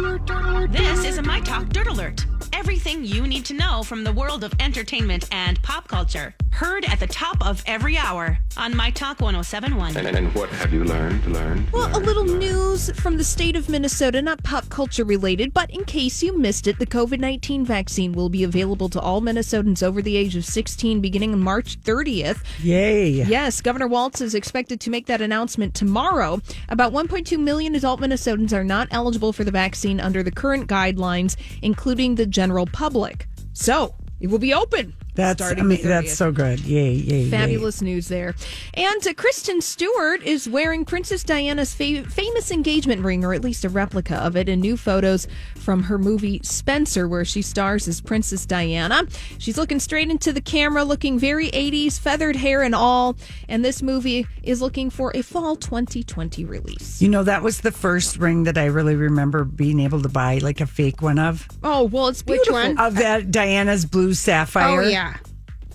This is a My Talk Dirt Alert. Everything you need to know from the world of entertainment and pop culture. Heard at the top of every hour on My Talk 1071. And, and what have you learned? Learned? Well, a little learned? news from the state of Minnesota, not pop culture related, but in case you missed it, the COVID 19 vaccine will be available to all Minnesotans over the age of 16 beginning on March 30th. Yay. Yes, Governor Walz is expected to make that announcement tomorrow. About 1.2 million adult Minnesotans are not eligible for the vaccine under the current guidelines, including the general public. So, it will be open. That's I mean that's so good. Yay, yay, yay. Fabulous news there. And uh, Kristen Stewart is wearing Princess Diana's fa- famous engagement ring, or at least a replica of it, in new photos from her movie Spencer, where she stars as Princess Diana. She's looking straight into the camera, looking very 80s, feathered hair and all. And this movie is looking for a fall 2020 release. You know, that was the first ring that I really remember being able to buy like a fake one of. Oh, well, it's beautiful. one? Of that Diana's blue sapphire Oh yeah.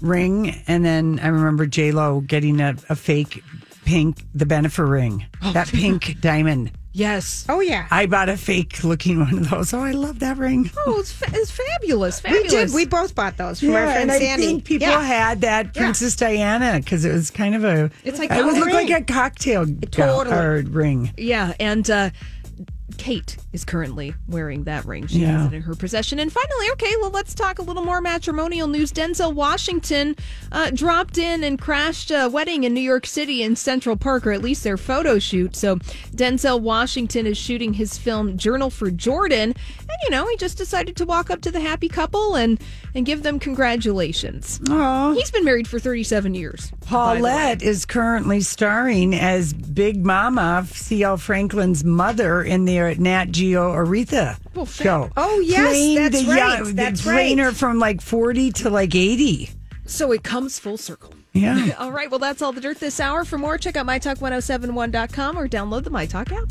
Ring. And then I remember J Lo getting a, a fake pink the Bennifer ring. that pink diamond. Yes. Oh yeah. I bought a fake looking one of those. Oh, I love that ring. Oh, it's, fa- it's fabulous. we Fabulous. did. We both bought those from our friend and I Sandy. think people yeah. had that Princess Diana because it was kind of a. It's like it would a look like a cocktail go- Totally. ring. Yeah, and uh, Kate is currently wearing that ring. She Yeah. has it in her possession. And finally, okay, well, let's talk a little more matrimonial news. Denzel Washington uh, dropped in and crashed a wedding in New York City in Central Park, or at least their photo shoot. So Denzel Washington is shooting his film Journal for Jordan, and you know he just decided to walk up to the happy couple and and give them congratulations. Oh. He's been married for 37 years. the. Paulette is currently starring as Big Mama, C.L. Franklin's mother, in their Nat Geo Aretha show. Oh, yes, Playing that's the right, young- that's right. her from like 40 to like 80. So it comes full circle. Yeah. All right, well, that's all the dirt this hour. For more, check out mytalk1071.com or download the MyTalk app.